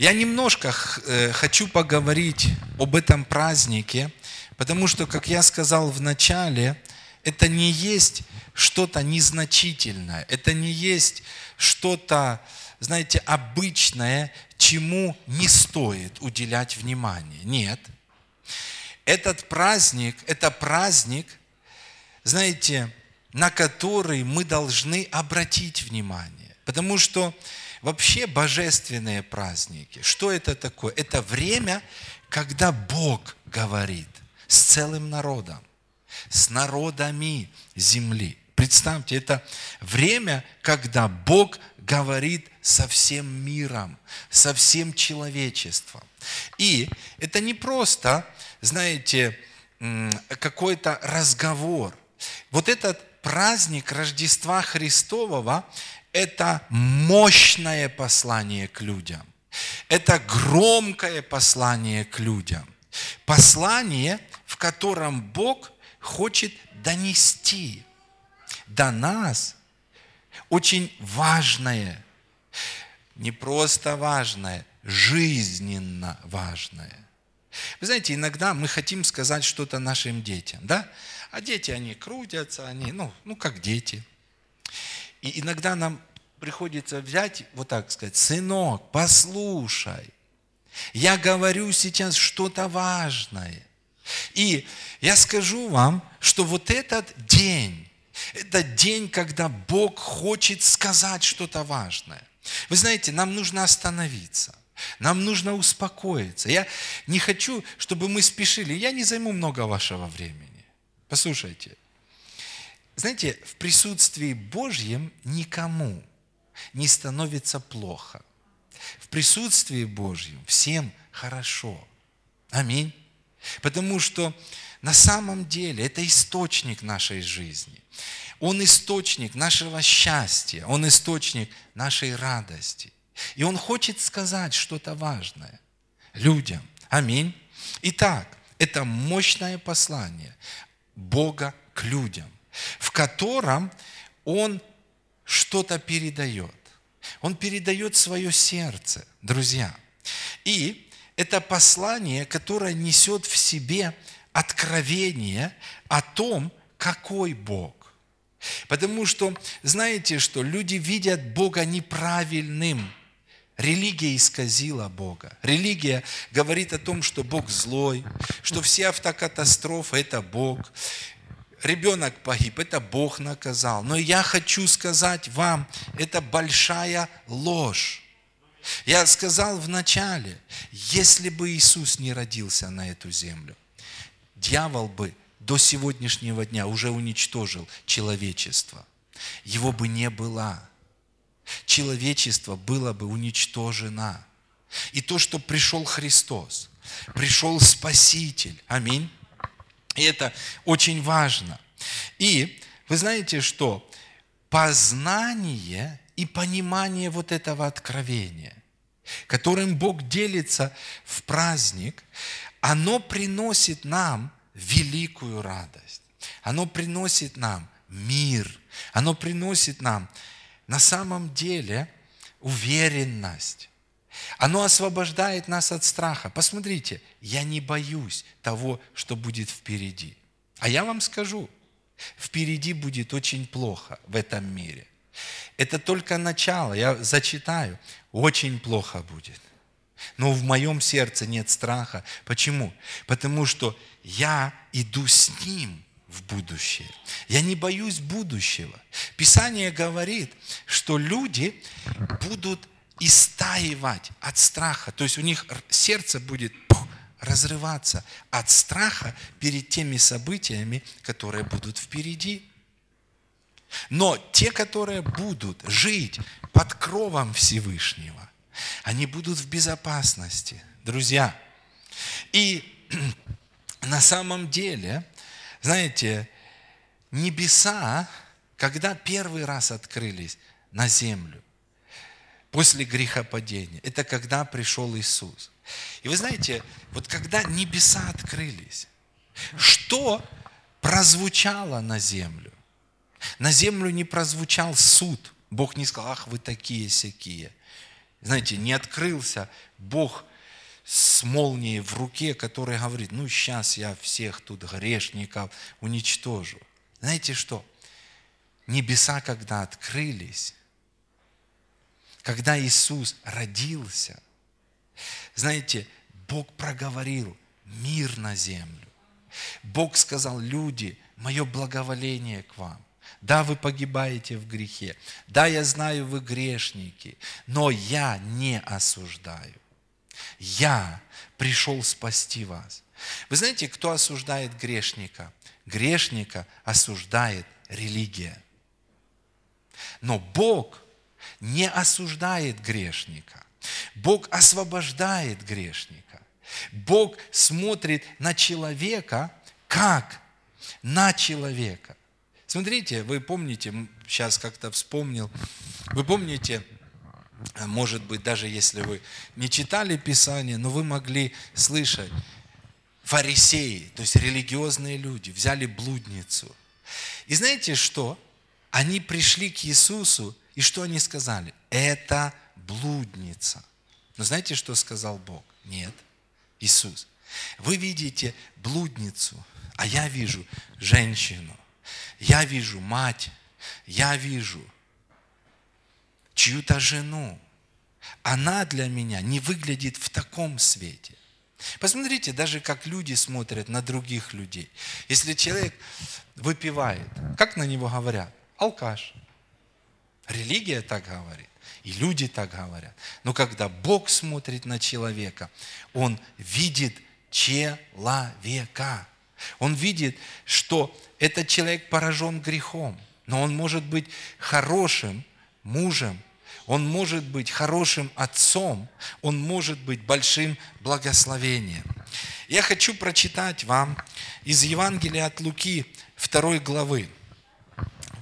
Я немножко э, хочу поговорить об этом празднике, потому что, как я сказал в начале, это не есть что-то незначительное, это не есть что-то, знаете, обычное, чему не стоит уделять внимание. Нет. Этот праздник, это праздник, знаете, на который мы должны обратить внимание. Потому что вообще божественные праздники, что это такое? Это время, когда Бог говорит с целым народом, с народами земли. Представьте, это время, когда Бог говорит со всем миром, со всем человечеством. И это не просто, знаете, какой-то разговор. Вот этот праздник Рождества Христового – это мощное послание к людям. Это громкое послание к людям. Послание, в котором Бог хочет донести до нас очень важное, не просто важное, жизненно важное. Вы знаете, иногда мы хотим сказать что-то нашим детям, да? А дети, они крутятся, они, ну, ну как дети. И иногда нам приходится взять, вот так сказать, сынок, послушай, я говорю сейчас что-то важное. И я скажу вам, что вот этот день, это день, когда Бог хочет сказать что-то важное. Вы знаете, нам нужно остановиться. Нам нужно успокоиться. Я не хочу, чтобы мы спешили. Я не займу много вашего времени. Послушайте, знаете, в присутствии Божьем никому не становится плохо. В присутствии Божьем всем хорошо. Аминь. Потому что на самом деле это источник нашей жизни. Он источник нашего счастья, он источник нашей радости. И он хочет сказать что-то важное людям. Аминь. Итак, это мощное послание Бога к людям, в котором Он что-то передает. Он передает свое сердце, друзья. И это послание, которое несет в себе откровение о том, какой Бог. Потому что, знаете что, люди видят Бога неправильным. Религия исказила Бога. Религия говорит о том, что Бог злой, что все автокатастрофы – это Бог. Ребенок погиб, это Бог наказал. Но я хочу сказать вам, это большая ложь. Я сказал в начале, если бы Иисус не родился на эту землю, дьявол бы до сегодняшнего дня уже уничтожил человечество. Его бы не было. Человечество было бы уничтожено. И то, что пришел Христос, пришел Спаситель. Аминь. И это очень важно. И вы знаете что? Познание и понимание вот этого откровения, которым Бог делится в праздник, оно приносит нам великую радость. Оно приносит нам мир. Оно приносит нам на самом деле уверенность. Оно освобождает нас от страха. Посмотрите, я не боюсь того, что будет впереди. А я вам скажу, впереди будет очень плохо в этом мире. Это только начало, я зачитаю. Очень плохо будет. Но в моем сердце нет страха. Почему? Потому что я иду с Ним в будущее. Я не боюсь будущего. Писание говорит, что люди будут истаивать от страха. То есть у них сердце будет разрываться от страха перед теми событиями, которые будут впереди. Но те, которые будут жить под кровом Всевышнего, они будут в безопасности, друзья. И на самом деле, знаете, небеса, когда первый раз открылись на землю, после грехопадения, это когда пришел Иисус. И вы знаете, вот когда небеса открылись, что прозвучало на землю? На землю не прозвучал суд. Бог не сказал, ах, вы такие сякие. знаете, не открылся Бог с молнией в руке, который говорит, ну сейчас я всех тут грешников уничтожу. Знаете что? Небеса, когда открылись, когда Иисус родился, знаете, Бог проговорил мир на землю. Бог сказал, люди, мое благоволение к вам. Да, вы погибаете в грехе. Да, я знаю, вы грешники, но я не осуждаю. Я пришел спасти вас. Вы знаете, кто осуждает грешника? Грешника осуждает религия. Но Бог не осуждает грешника. Бог освобождает грешника. Бог смотрит на человека как на человека. Смотрите, вы помните, сейчас как-то вспомнил, вы помните, может быть, даже если вы не читали Писание, но вы могли слышать, фарисеи, то есть религиозные люди, взяли блудницу. И знаете что? Они пришли к Иисусу, и что они сказали? Это блудница. Но знаете, что сказал Бог? Нет, Иисус. Вы видите блудницу, а я вижу женщину. Я вижу мать. Я вижу чью-то жену. Она для меня не выглядит в таком свете. Посмотрите, даже как люди смотрят на других людей. Если человек выпивает, как на него говорят? Алкаш. Религия так говорит. И люди так говорят. Но когда Бог смотрит на человека, Он видит человека. Он видит, что этот человек поражен грехом, но он может быть хорошим мужем, он может быть хорошим отцом, он может быть большим благословением. Я хочу прочитать вам из Евангелия от Луки 2 главы.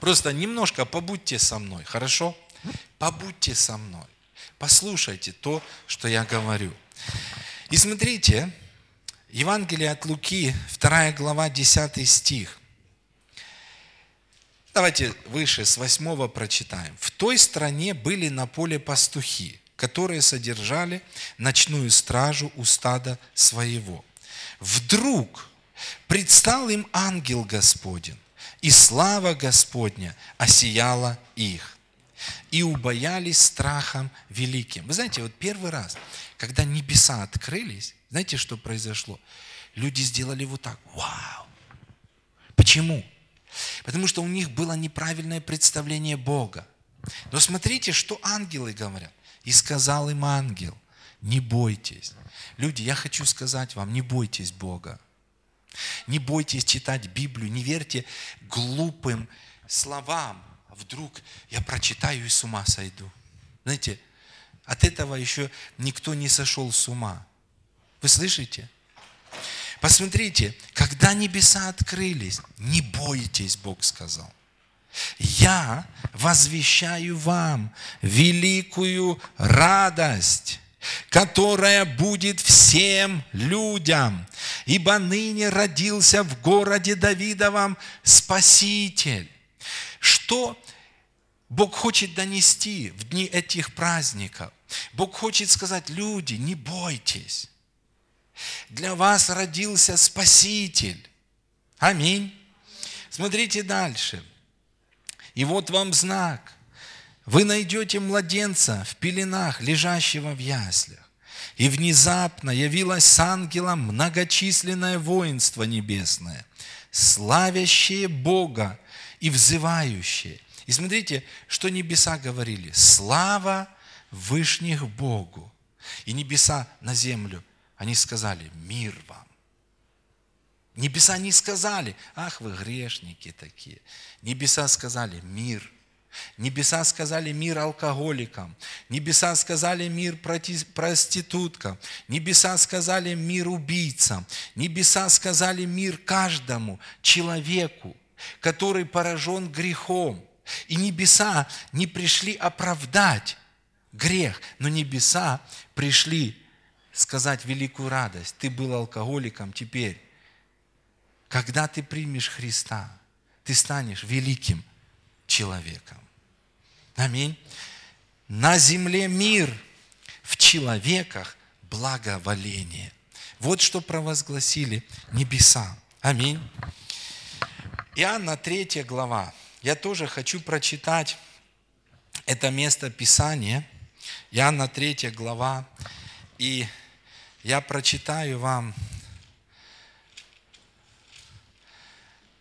Просто немножко побудьте со мной, хорошо? Побудьте со мной. Послушайте то, что я говорю. И смотрите, Евангелие от Луки, 2 глава, 10 стих. Давайте выше, с 8 прочитаем. «В той стране были на поле пастухи, которые содержали ночную стражу у стада своего. Вдруг предстал им ангел Господень, и слава Господня осияла их. И убоялись страхом великим. Вы знаете, вот первый раз, когда небеса открылись, знаете, что произошло? Люди сделали вот так. Вау! Почему? Потому что у них было неправильное представление Бога. Но смотрите, что ангелы говорят. И сказал им ангел, не бойтесь. Люди, я хочу сказать вам, не бойтесь Бога. Не бойтесь читать Библию, не верьте глупым словам. Вдруг я прочитаю и с ума сойду. Знаете, от этого еще никто не сошел с ума. Вы слышите? Посмотрите, когда небеса открылись, не бойтесь, Бог сказал. Я возвещаю вам великую радость, которая будет всем людям, ибо ныне родился в городе Давидовом Спаситель. Что Бог хочет донести в дни этих праздников? Бог хочет сказать, люди, не бойтесь. Для вас родился Спаситель. Аминь. Смотрите дальше. И вот вам знак. Вы найдете младенца в пеленах, лежащего в яслях. И внезапно явилось с ангелом многочисленное воинство небесное, славящее Бога и взывающее. И смотрите, что небеса говорили. Слава Вышних Богу. И небеса на землю они сказали, мир вам. Небеса не сказали, ах, вы грешники такие. Небеса сказали, мир. Небеса сказали мир алкоголикам. Небеса сказали мир проституткам. Небеса сказали мир убийцам. Небеса сказали мир каждому человеку, который поражен грехом. И небеса не пришли оправдать грех, но небеса пришли сказать великую радость. Ты был алкоголиком, теперь, когда ты примешь Христа, ты станешь великим человеком. Аминь. На земле мир в человеках благоволение. Вот что провозгласили небеса. Аминь. Иоанна 3 глава. Я тоже хочу прочитать это место Писания. Иоанна 3 глава. И я прочитаю вам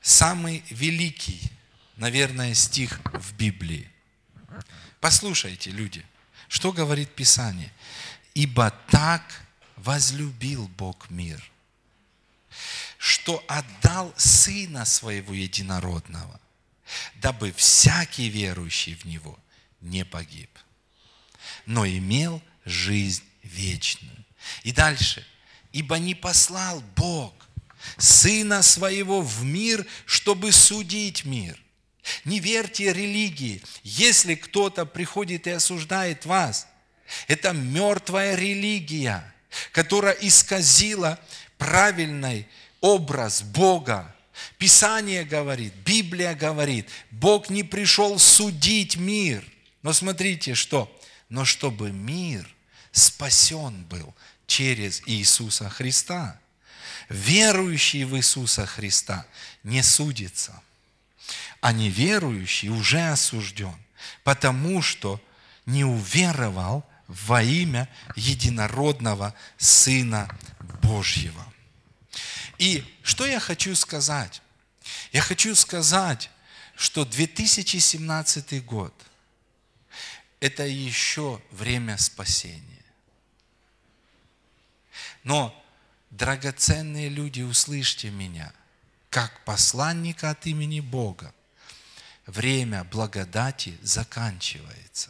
самый великий, наверное, стих в Библии. Послушайте, люди, что говорит Писание. «Ибо так возлюбил Бог мир, что отдал Сына Своего Единородного, дабы всякий верующий в Него не погиб, но имел жизнь вечную. И дальше. Ибо не послал Бог Сына Своего в мир, чтобы судить мир. Не верьте религии. Если кто-то приходит и осуждает вас, это мертвая религия, которая исказила правильный образ Бога. Писание говорит, Библия говорит, Бог не пришел судить мир. Но смотрите, что? Но чтобы мир спасен был через Иисуса Христа. Верующий в Иисуса Христа не судится, а неверующий уже осужден, потому что не уверовал во имя единородного Сына Божьего. И что я хочу сказать? Я хочу сказать, что 2017 год – это еще время спасения. Но, драгоценные люди, услышьте меня, как посланника от имени Бога, время благодати заканчивается.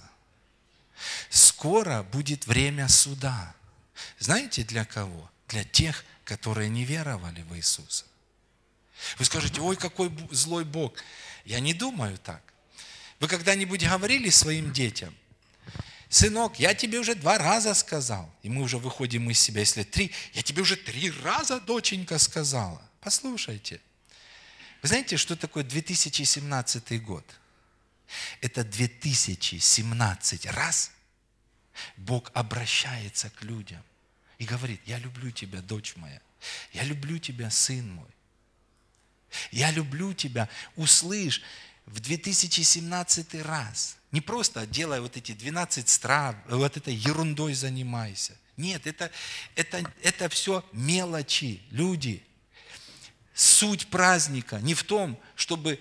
Скоро будет время суда. Знаете, для кого? Для тех, которые не веровали в Иисуса. Вы скажете, ой, какой злой Бог. Я не думаю так. Вы когда-нибудь говорили своим детям – сынок, я тебе уже два раза сказал. И мы уже выходим из себя, если три, я тебе уже три раза, доченька, сказала. Послушайте. Вы знаете, что такое 2017 год? Это 2017 раз Бог обращается к людям и говорит, я люблю тебя, дочь моя. Я люблю тебя, сын мой. Я люблю тебя. Услышь в 2017 раз не просто делай вот эти 12 страв, вот этой ерундой занимайся. Нет, это, это, это все мелочи, люди. Суть праздника не в том, чтобы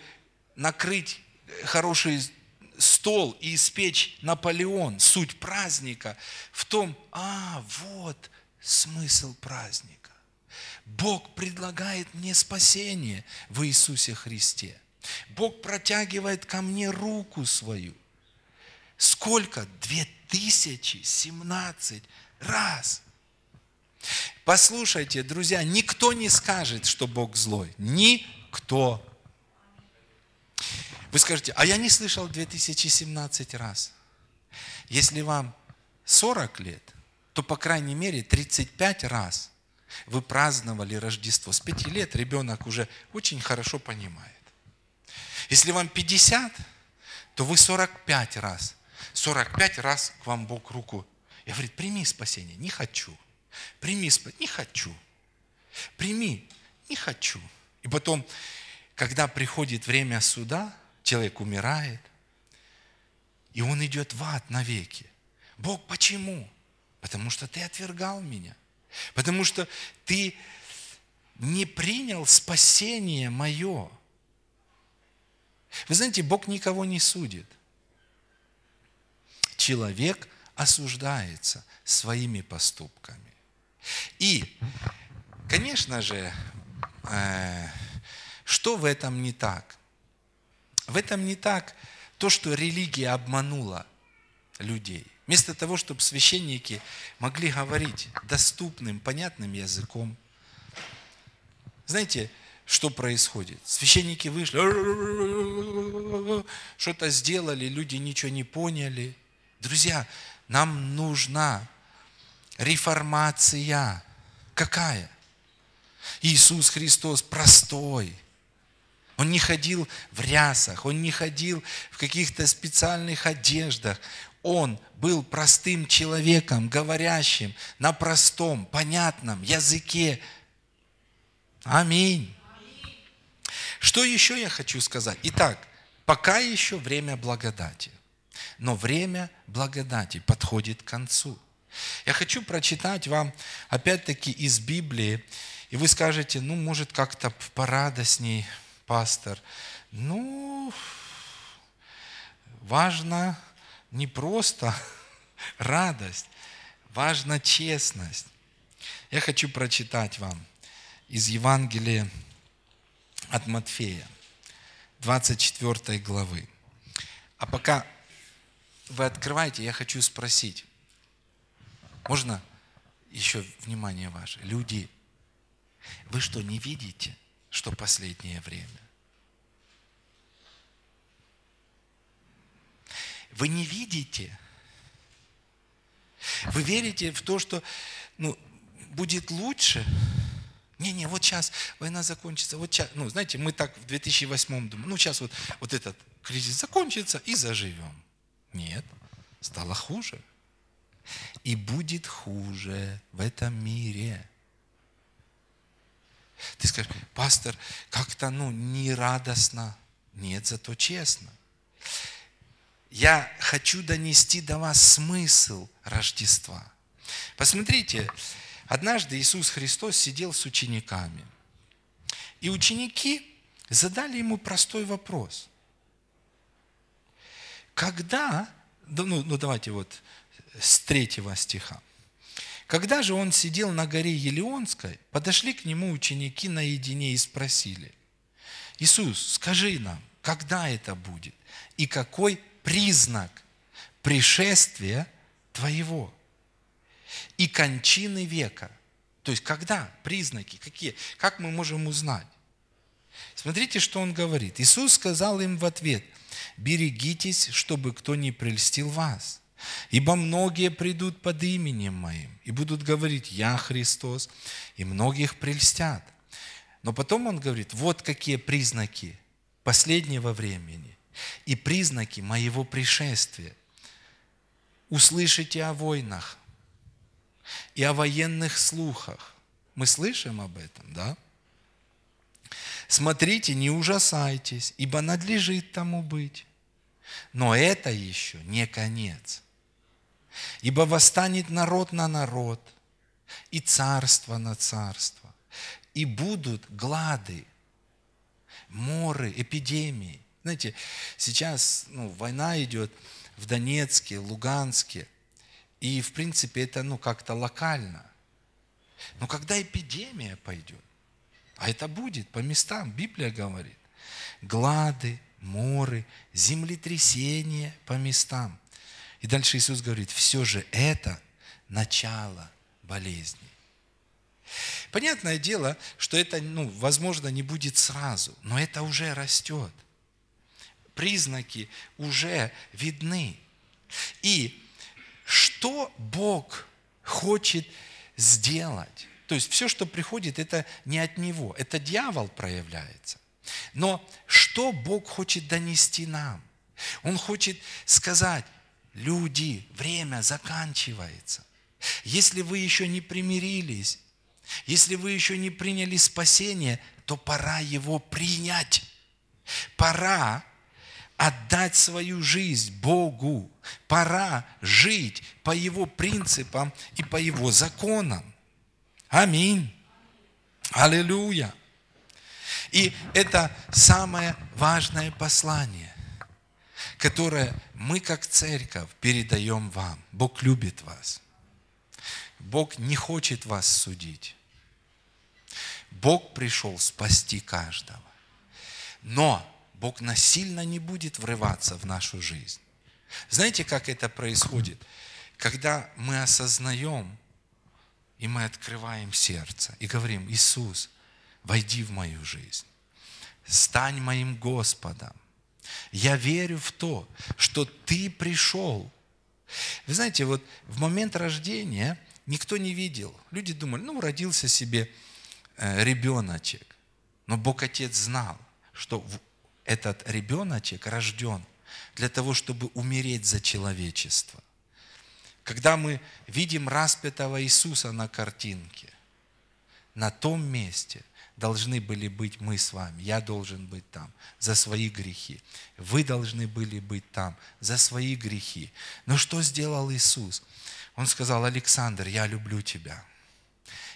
накрыть хороший стол и испечь Наполеон. Суть праздника в том, а, вот смысл праздника. Бог предлагает мне спасение в Иисусе Христе. Бог протягивает ко мне руку свою – Сколько? 2017 раз. Послушайте, друзья, никто не скажет, что Бог злой. Никто. Вы скажете, а я не слышал 2017 раз. Если вам 40 лет, то по крайней мере 35 раз вы праздновали Рождество. С 5 лет ребенок уже очень хорошо понимает. Если вам 50, то вы 45 раз 45 раз к вам Бог руку. Я говорю, прими спасение. Не хочу. Прими спасение. Не хочу. Прими. Не хочу. И потом, когда приходит время суда, человек умирает, и он идет в ад навеки. Бог, почему? Потому что ты отвергал меня. Потому что ты не принял спасение мое. Вы знаете, Бог никого не судит человек осуждается своими поступками. И, конечно же, э, что в этом не так? В этом не так то, что религия обманула людей. Вместо того, чтобы священники могли говорить доступным, понятным языком. Знаете, что происходит? Священники вышли, что-то сделали, люди ничего не поняли – Друзья, нам нужна реформация. Какая? Иисус Христос простой. Он не ходил в рясах, он не ходил в каких-то специальных одеждах. он был простым человеком, говорящим на простом, понятном языке. Аминь. Что еще я хочу сказать? Итак, пока еще время благодати. Но время благодати подходит к концу. Я хочу прочитать вам, опять-таки, из Библии, и вы скажете, ну, может, как-то порадостней, пастор. Ну, важно не просто радость, важна честность. Я хочу прочитать вам из Евангелия от Матфея, 24 главы. А пока вы открываете, я хочу спросить, можно еще внимание ваше? Люди, вы что, не видите, что последнее время? Вы не видите. Вы верите в то, что ну, будет лучше. Не-не, вот сейчас война закончится. Вот сейчас, ну, знаете, мы так в 2008 думаем, ну, сейчас вот, вот этот кризис закончится и заживем. Нет, стало хуже. И будет хуже в этом мире. Ты скажешь, пастор, как-то ну, не радостно. Нет, зато честно. Я хочу донести до вас смысл Рождества. Посмотрите, однажды Иисус Христос сидел с учениками. И ученики задали ему простой вопрос. Когда, ну, ну давайте вот с третьего стиха. Когда же он сидел на горе Елеонской, подошли к нему ученики наедине и спросили, Иисус, скажи нам, когда это будет и какой признак пришествия Твоего и кончины века. То есть когда? Признаки какие? Как мы можем узнать? Смотрите, что он говорит. Иисус сказал им в ответ, берегитесь, чтобы кто не прельстил вас. Ибо многие придут под именем Моим и будут говорить, Я Христос, и многих прельстят. Но потом он говорит, вот какие признаки последнего времени и признаки моего пришествия. Услышите о войнах и о военных слухах. Мы слышим об этом, да? Смотрите, не ужасайтесь, ибо надлежит тому быть. Но это еще не конец. Ибо восстанет народ на народ, и царство на царство, и будут глады, моры, эпидемии. Знаете, сейчас ну, война идет в Донецке, Луганске, и в принципе это ну, как-то локально. Но когда эпидемия пойдет, а это будет по местам, Библия говорит, глады, моры, землетрясения по местам – и дальше Иисус говорит, все же это начало болезни. Понятное дело, что это, ну, возможно, не будет сразу, но это уже растет. Признаки уже видны. И что Бог хочет сделать? То есть все, что приходит, это не от Него, это дьявол проявляется. Но что Бог хочет донести нам? Он хочет сказать, Люди, время заканчивается. Если вы еще не примирились, если вы еще не приняли спасение, то пора его принять. Пора отдать свою жизнь Богу. Пора жить по Его принципам и по Его законам. Аминь. Аллилуйя. И это самое важное послание которое мы как церковь передаем вам. Бог любит вас. Бог не хочет вас судить. Бог пришел спасти каждого. Но Бог насильно не будет врываться в нашу жизнь. Знаете, как это происходит? Когда мы осознаем, и мы открываем сердце, и говорим, Иисус, войди в мою жизнь, стань моим Господом, я верю в то, что ты пришел. Вы знаете, вот в момент рождения никто не видел. Люди думали, ну, родился себе э, ребеночек. Но Бог Отец знал, что этот ребеночек рожден для того, чтобы умереть за человечество. Когда мы видим распятого Иисуса на картинке, на том месте должны были быть мы с вами. Я должен быть там за свои грехи. Вы должны были быть там за свои грехи. Но что сделал Иисус? Он сказал, Александр, я люблю тебя.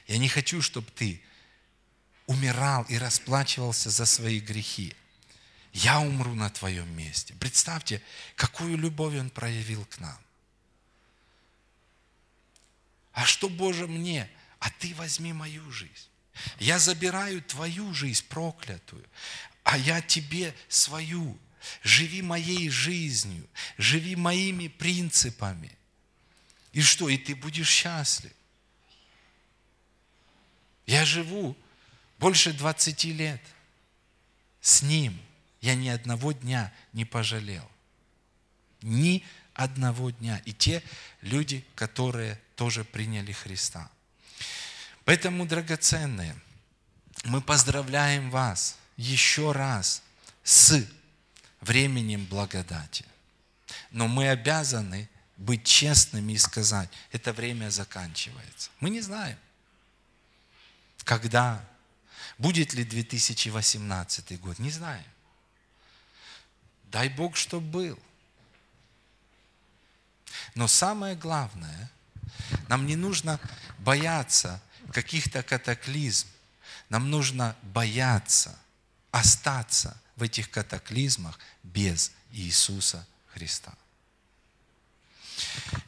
Я не хочу, чтобы ты умирал и расплачивался за свои грехи. Я умру на твоем месте. Представьте, какую любовь Он проявил к нам. А что, Боже, мне? А ты возьми мою жизнь. Я забираю твою жизнь проклятую, а я тебе свою. Живи моей жизнью, живи моими принципами. И что? И ты будешь счастлив. Я живу больше 20 лет с Ним. Я ни одного дня не пожалел. Ни одного дня. И те люди, которые тоже приняли Христа. Поэтому, драгоценные, мы поздравляем вас еще раз с временем благодати. Но мы обязаны быть честными и сказать, это время заканчивается. Мы не знаем, когда, будет ли 2018 год, не знаем. Дай Бог, чтобы был. Но самое главное, нам не нужно бояться каких-то катаклизм. Нам нужно бояться остаться в этих катаклизмах без Иисуса Христа.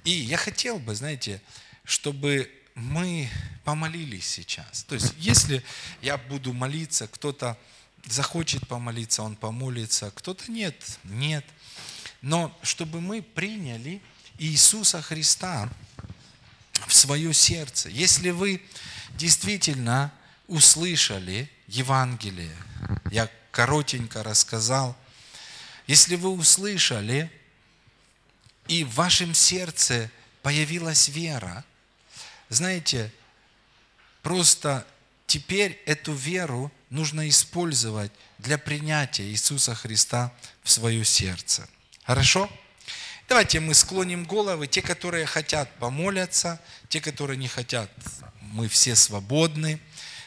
И я хотел бы, знаете, чтобы мы помолились сейчас. То есть, если я буду молиться, кто-то захочет помолиться, он помолится, кто-то нет, нет. Но чтобы мы приняли Иисуса Христа в свое сердце. Если вы действительно услышали Евангелие, я коротенько рассказал, если вы услышали, и в вашем сердце появилась вера, знаете, просто теперь эту веру нужно использовать для принятия Иисуса Христа в свое сердце. Хорошо? Давайте мы склоним головы. Те, которые хотят, помолятся. Те, которые не хотят, мы все свободны.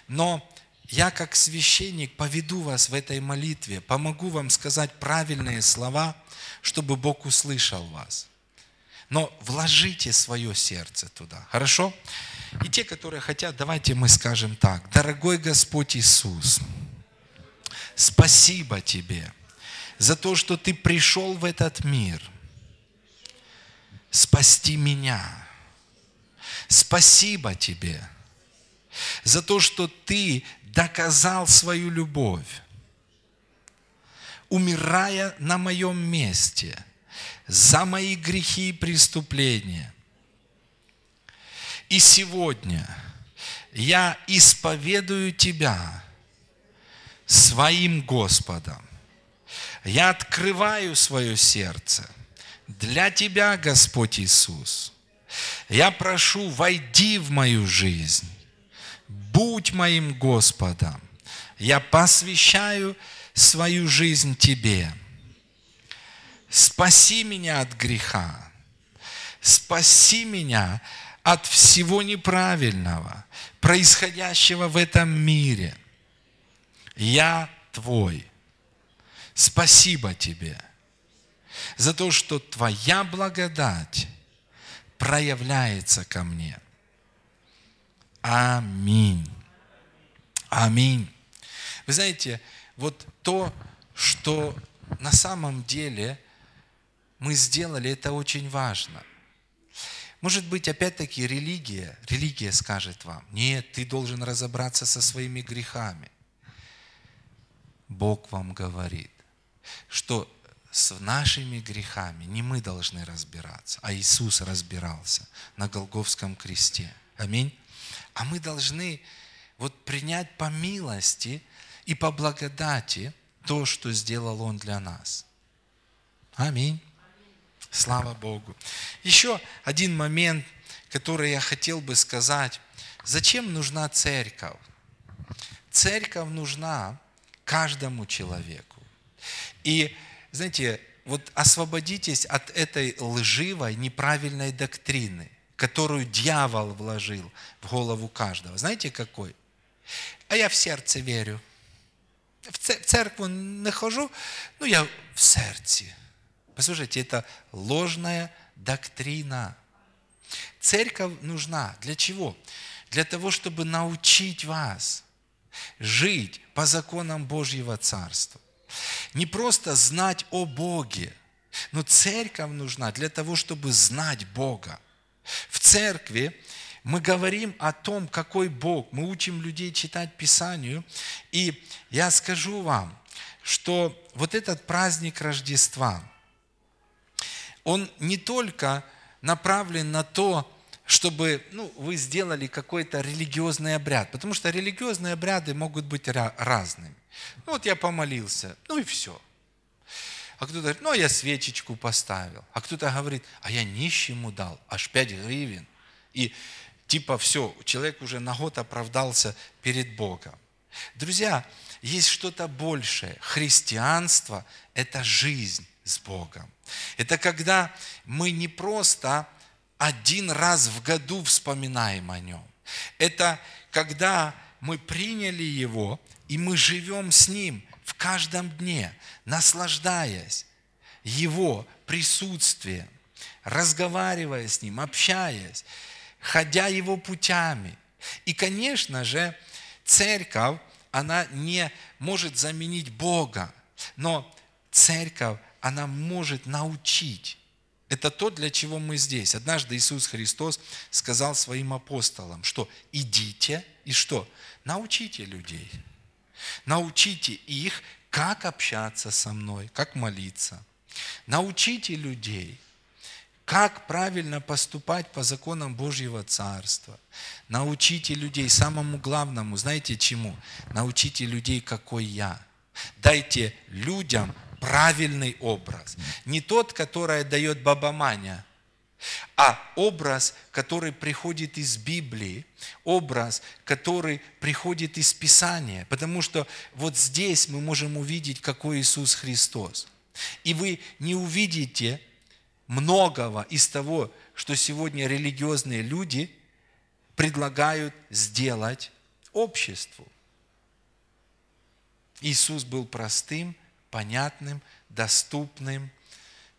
Но я как священник поведу вас в этой молитве, помогу вам сказать правильные слова, чтобы Бог услышал вас. Но вложите свое сердце туда. Хорошо? И те, которые хотят, давайте мы скажем так. Дорогой Господь Иисус, спасибо Тебе за то, что Ты пришел в этот мир – спасти меня. Спасибо тебе за то, что ты доказал свою любовь, умирая на моем месте за мои грехи и преступления. И сегодня я исповедую Тебя своим Господом. Я открываю свое сердце – для Тебя, Господь Иисус. Я прошу, войди в мою жизнь, будь моим Господом. Я посвящаю свою жизнь Тебе. Спаси меня от греха. Спаси меня от всего неправильного, происходящего в этом мире. Я Твой. Спасибо Тебе за то, что Твоя благодать проявляется ко мне. Аминь. Аминь. Вы знаете, вот то, что на самом деле мы сделали, это очень важно. Может быть, опять-таки, религия, религия скажет вам, нет, ты должен разобраться со своими грехами. Бог вам говорит, что с нашими грехами не мы должны разбираться, а Иисус разбирался на Голговском кресте. Аминь. А мы должны вот принять по милости и по благодати то, что сделал Он для нас. Аминь. Слава Богу. Еще один момент, который я хотел бы сказать. Зачем нужна церковь? Церковь нужна каждому человеку. И знаете, вот освободитесь от этой лживой, неправильной доктрины, которую дьявол вложил в голову каждого. Знаете, какой? А я в сердце верю. В церковь не хожу, но я в сердце. Послушайте, это ложная доктрина. Церковь нужна. Для чего? Для того, чтобы научить вас жить по законам Божьего Царства. Не просто знать о Боге, но церковь нужна для того, чтобы знать Бога. В церкви мы говорим о том, какой Бог. Мы учим людей читать Писанию. И я скажу вам, что вот этот праздник Рождества, он не только направлен на то, чтобы ну, вы сделали какой-то религиозный обряд, потому что религиозные обряды могут быть разными. Ну вот я помолился, ну и все. А кто-то говорит, ну а я свечечку поставил. А кто-то говорит, а я нищему дал, аж 5 гривен. И типа все, человек уже на год оправдался перед Богом. Друзья, есть что-то большее. Христианство – это жизнь с Богом. Это когда мы не просто один раз в году вспоминаем о нем. Это когда мы приняли Его, и мы живем с Ним в каждом дне, наслаждаясь Его присутствием, разговаривая с Ним, общаясь, ходя Его путями. И, конечно же, церковь, она не может заменить Бога, но церковь, она может научить. Это то, для чего мы здесь. Однажды Иисус Христос сказал своим апостолам, что идите и что? Научите людей. Научите их, как общаться со мной, как молиться. Научите людей, как правильно поступать по законам Божьего Царства. Научите людей самому главному, знаете чему? Научите людей, какой я. Дайте людям правильный образ. Не тот, который дает баба Маня, а образ, который приходит из Библии, образ, который приходит из Писания. Потому что вот здесь мы можем увидеть, какой Иисус Христос. И вы не увидите многого из того, что сегодня религиозные люди предлагают сделать обществу. Иисус был простым, понятным, доступным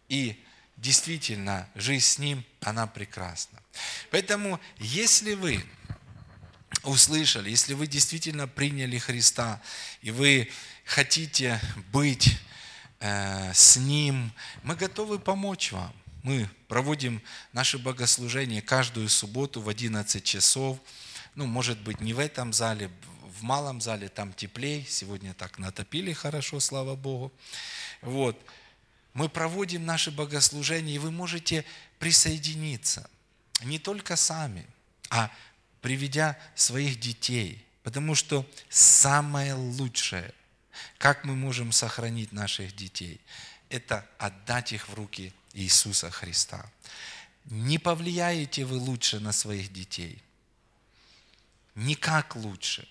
и действительно, жизнь с Ним, она прекрасна. Поэтому, если вы услышали, если вы действительно приняли Христа, и вы хотите быть э, с Ним, мы готовы помочь вам. Мы проводим наше богослужение каждую субботу в 11 часов. Ну, может быть, не в этом зале, в малом зале там теплей. Сегодня так натопили хорошо, слава Богу. Вот мы проводим наше богослужение, и вы можете присоединиться. Не только сами, а приведя своих детей. Потому что самое лучшее, как мы можем сохранить наших детей, это отдать их в руки Иисуса Христа. Не повлияете вы лучше на своих детей. Никак лучше.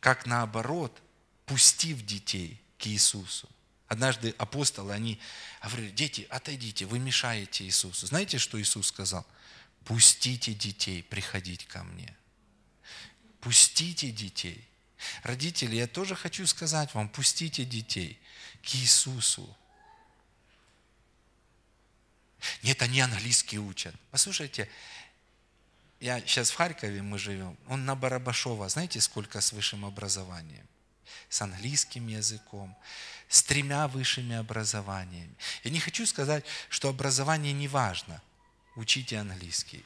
Как наоборот, пустив детей к Иисусу. Однажды апостолы, они говорили, дети, отойдите, вы мешаете Иисусу. Знаете, что Иисус сказал? Пустите детей приходить ко мне. Пустите детей. Родители, я тоже хочу сказать вам, пустите детей к Иисусу. Нет, они английский учат. Послушайте, я сейчас в Харькове мы живем, он на Барабашова, знаете, сколько с высшим образованием? С английским языком, с тремя высшими образованиями. Я не хочу сказать, что образование не важно. Учите английский,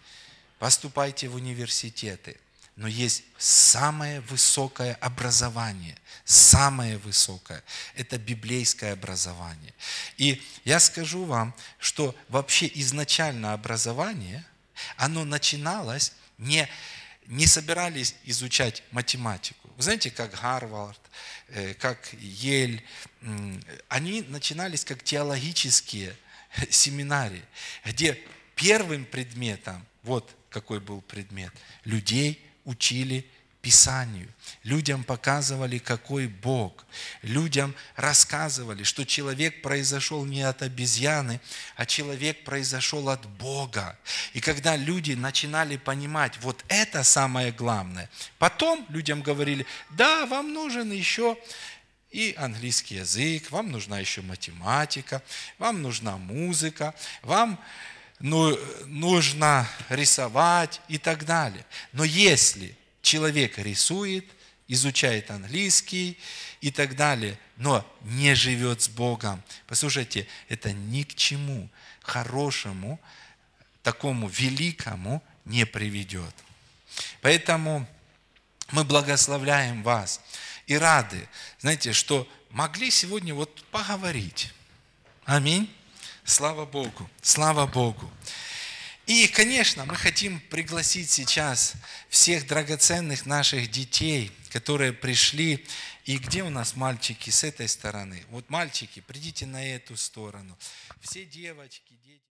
поступайте в университеты. Но есть самое высокое образование, самое высокое. Это библейское образование. И я скажу вам, что вообще изначально образование, оно начиналось не не собирались изучать математику. Вы знаете, как Гарвард, э, как Ель, они начинались как теологические семинарии, где первым предметом, вот какой был предмет, людей учили Писанию. Людям показывали, какой Бог. Людям рассказывали, что человек произошел не от обезьяны, а человек произошел от Бога. И когда люди начинали понимать, вот это самое главное, потом людям говорили, да, вам нужен еще и английский язык, вам нужна еще математика, вам нужна музыка, вам ну, нужно рисовать и так далее. Но если человек рисует, изучает английский и так далее, но не живет с Богом. Послушайте, это ни к чему хорошему, такому великому не приведет. Поэтому мы благословляем вас и рады, знаете, что могли сегодня вот поговорить. Аминь. Слава Богу, слава Богу. И, конечно, мы хотим пригласить сейчас всех драгоценных наших детей, которые пришли. И где у нас мальчики с этой стороны? Вот мальчики, придите на эту сторону. Все девочки,